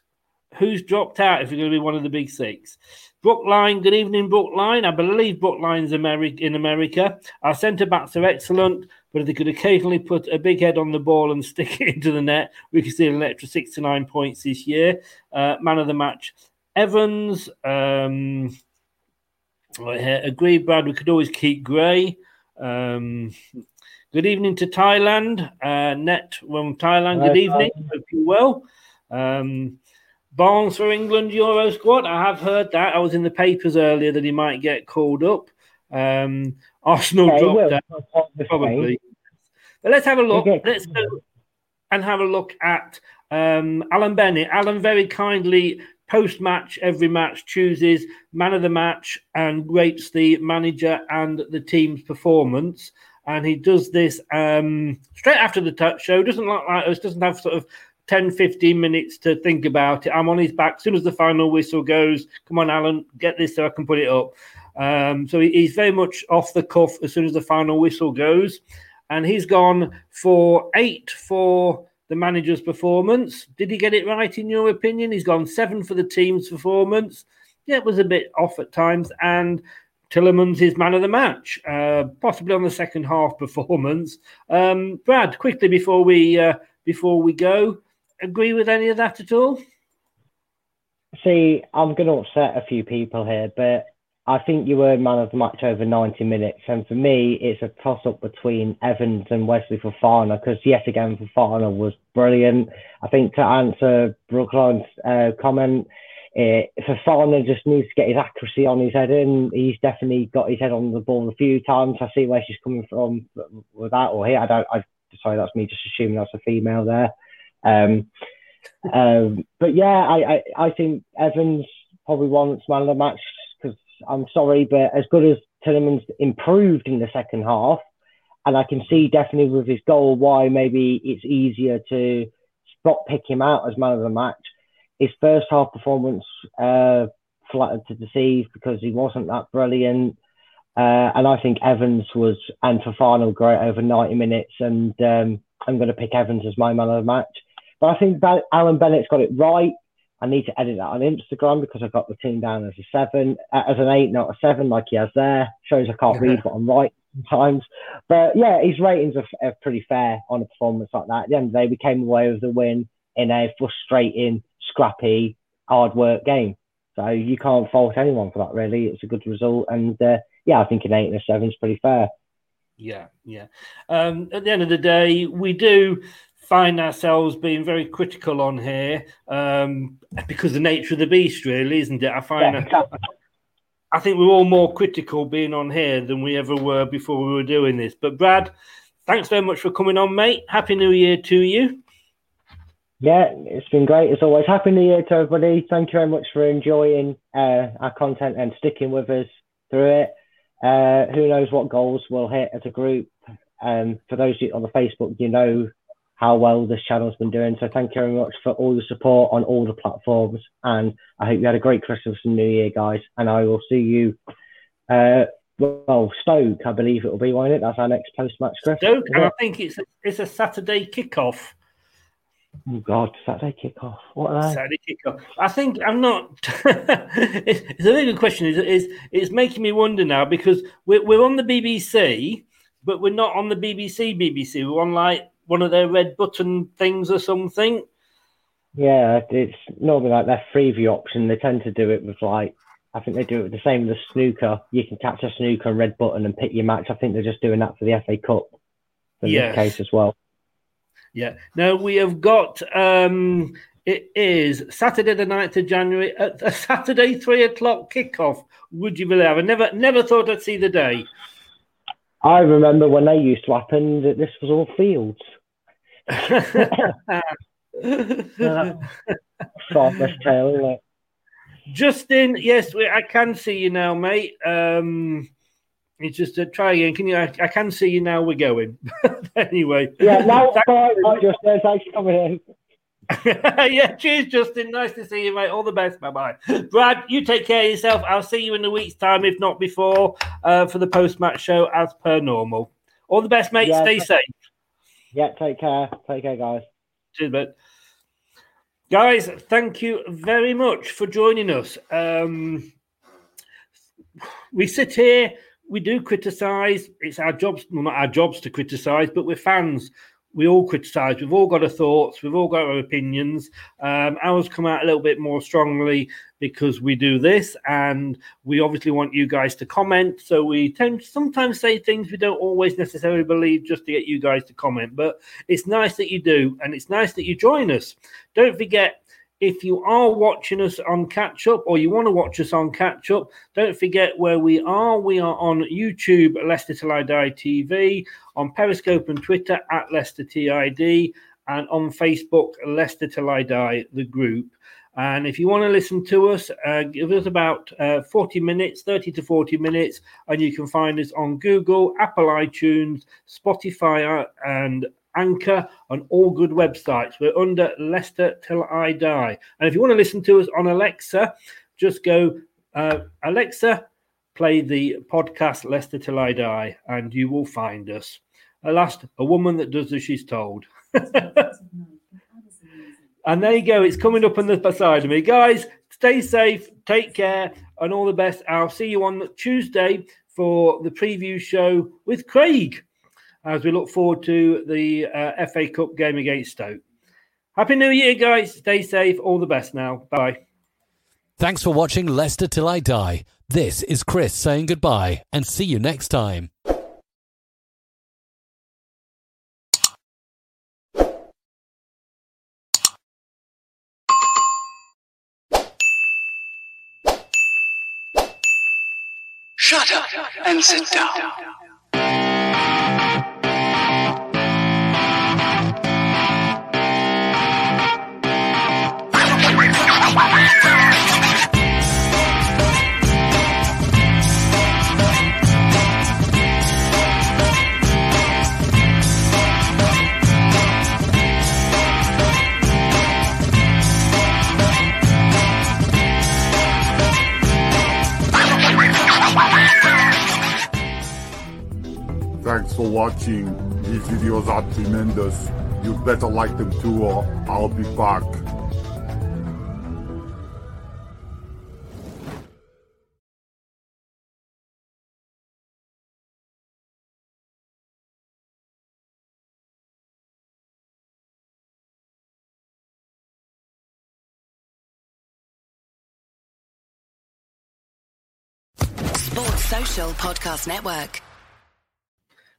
who's dropped out if you're going to be one of the big six. Brookline, good evening, Brookline. I believe Brookline's America, in America. Our centre backs are excellent, but if they could occasionally put a big head on the ball and stick it into the net, we could see an extra six to nine points this year. Uh, man of the match, Evans. Um, agreed, Brad. We could always keep Gray. Um, good evening to Thailand. Uh, Net from Thailand, good evening. Hope you're well. Um, Barnes for England Euro squad. I have heard that. I was in the papers earlier that he might get called up. Um, Arsenal yeah, dropped out, probably. But let's have a look. Let's go and have a look at um, Alan Bennett. Alan very kindly post match every match chooses man of the match and rates the manager and the team's performance. And he does this um, straight after the touch show. Doesn't look like us. Doesn't have sort of 10, 15 minutes to think about it. I'm on his back. As soon as the final whistle goes, come on, Alan, get this so I can put it up. Um, so he's very much off the cuff as soon as the final whistle goes. And he's gone for eight for the manager's performance. Did he get it right in your opinion? He's gone seven for the team's performance. Yeah, it was a bit off at times. And Tielemans his man of the match, uh, possibly on the second half performance. Um, Brad, quickly before we uh, before we go, agree with any of that at all? See, I'm going to upset a few people here, but I think you were man of the match over 90 minutes. And for me, it's a toss up between Evans and Wesley Fofana because, yet again, Fofana was brilliant. I think to answer Brookline's uh, comment, uh, Fofana just needs to get his accuracy on his head in. He's definitely got his head on the ball a few times. I see where she's coming from with that or here. I don't, I, sorry, that's me just assuming that's a female there. Um, um, but yeah, I, I, I think Evans probably wants man of the match because I'm sorry, but as good as Tielemans improved in the second half, and I can see definitely with his goal why maybe it's easier to spot pick him out as man of the match. His first half performance uh, flattered to deceive because he wasn't that brilliant. Uh, and I think Evans was and Fofana great over 90 minutes. And um, I'm going to pick Evans as my man of the match. But I think Alan Bennett's got it right. I need to edit that on Instagram because I've got the team down as a seven, uh, as an eight, not a seven, like he has there. Shows I can't read what I'm right sometimes. But yeah, his ratings are, are, pretty fair on a performance like that. At the end of the day, we came away with the win in a frustrating, scrappy, hard work game. So you can't fault anyone for that, really. It's a good result. And uh, yeah, I think an eight and a seven is pretty fair. Yeah, yeah. Um, at the end of the day, we do find ourselves being very critical on here um, because the nature of the beast, really, isn't it? I find. Yeah, exactly. I think we're all more critical being on here than we ever were before we were doing this. But Brad, thanks very much for coming on, mate. Happy New Year to you. Yeah, it's been great as always. Happy New Year to everybody. Thank you very much for enjoying uh, our content and sticking with us through it. Uh, who knows what goals we'll hit as a group. Um, for those on the Facebook, you know how well this channel's been doing. So thank you very much for all your support on all the platforms. And I hope you had a great Christmas and New Year, guys. And I will see you. Uh, well, Stoke, I believe it will be, won't it? That's our next post match, Chris. Stoke, and I think it's a, it's a Saturday kickoff. Oh God, Saturday kickoff. What are they? Saturday kickoff. I think I'm not. it's, it's a really good question. It's, it's, it's making me wonder now because we're, we're on the BBC, but we're not on the BBC. BBC. We're on like one of their red button things or something. Yeah, it's normally like their freeview option. They tend to do it with like I think they do it with the same with the snooker. You can catch a snooker and red button and pick your match. I think they're just doing that for the FA Cup in Yes. this case as well. Yeah. Now we have got um it is Saturday the 9th of January at a Saturday three o'clock kickoff. Would you believe? I never never thought I'd see the day. I remember when they used to happen that this was all fields. Farmer's tale, isn't? Justin, yes, I can see you now, mate. Um it's just a try again. Can you? I, I can see you now. We're going. anyway. Yeah, now it's Thank- fine. I just said thanks for coming in. yeah, cheers, Justin. Nice to see you, mate. All the best. Bye bye. Brad, you take care of yourself. I'll see you in a week's time, if not before, uh, for the post match show as per normal. All the best, mate. Yeah, Stay safe. Yeah, take care. Take care, guys. Cheers, mate. Guys, thank you very much for joining us. Um, we sit here, we do criticise. It's our jobs, well, not our jobs to criticise, but we're fans. We all criticise. We've all got our thoughts. We've all got our opinions. Um, ours come out a little bit more strongly because we do this, and we obviously want you guys to comment. So we tend to sometimes say things we don't always necessarily believe just to get you guys to comment. But it's nice that you do, and it's nice that you join us. Don't forget, if you are watching us on catch up or you want to watch us on catch up, don't forget where we are. We are on YouTube, Leicester Till I Die TV, on Periscope and Twitter at Leicester TID, and on Facebook, Leicester Till I Die, the group. And if you want to listen to us, uh, give us about uh, 40 minutes, 30 to 40 minutes, and you can find us on Google, Apple iTunes, Spotify, uh, and Anchor on all good websites. We're under Leicester Till I Die. And if you want to listen to us on Alexa, just go, uh, Alexa, play the podcast Leicester Till I Die, and you will find us. At last, a woman that does as she's told. and there you go. It's coming up on the beside of me. Guys, stay safe, take care, and all the best. I'll see you on Tuesday for the preview show with Craig as we look forward to the uh, FA Cup game against Stoke. Happy New Year, guys. Stay safe. All the best now. Bye. Thanks for watching Leicester Till I Die. This is Chris saying goodbye and see you next time. Shut up and sit down. For watching. These videos are tremendous. You better like them too or I'll be back. Sports Social Podcast Network.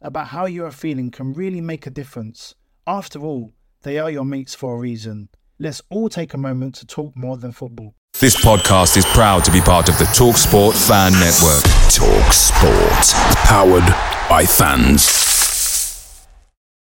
about how you are feeling can really make a difference. After all, they are your mates for a reason. Let's all take a moment to talk more than football. This podcast is proud to be part of the TalkSport Fan Network. Talk Sport. Powered by fans.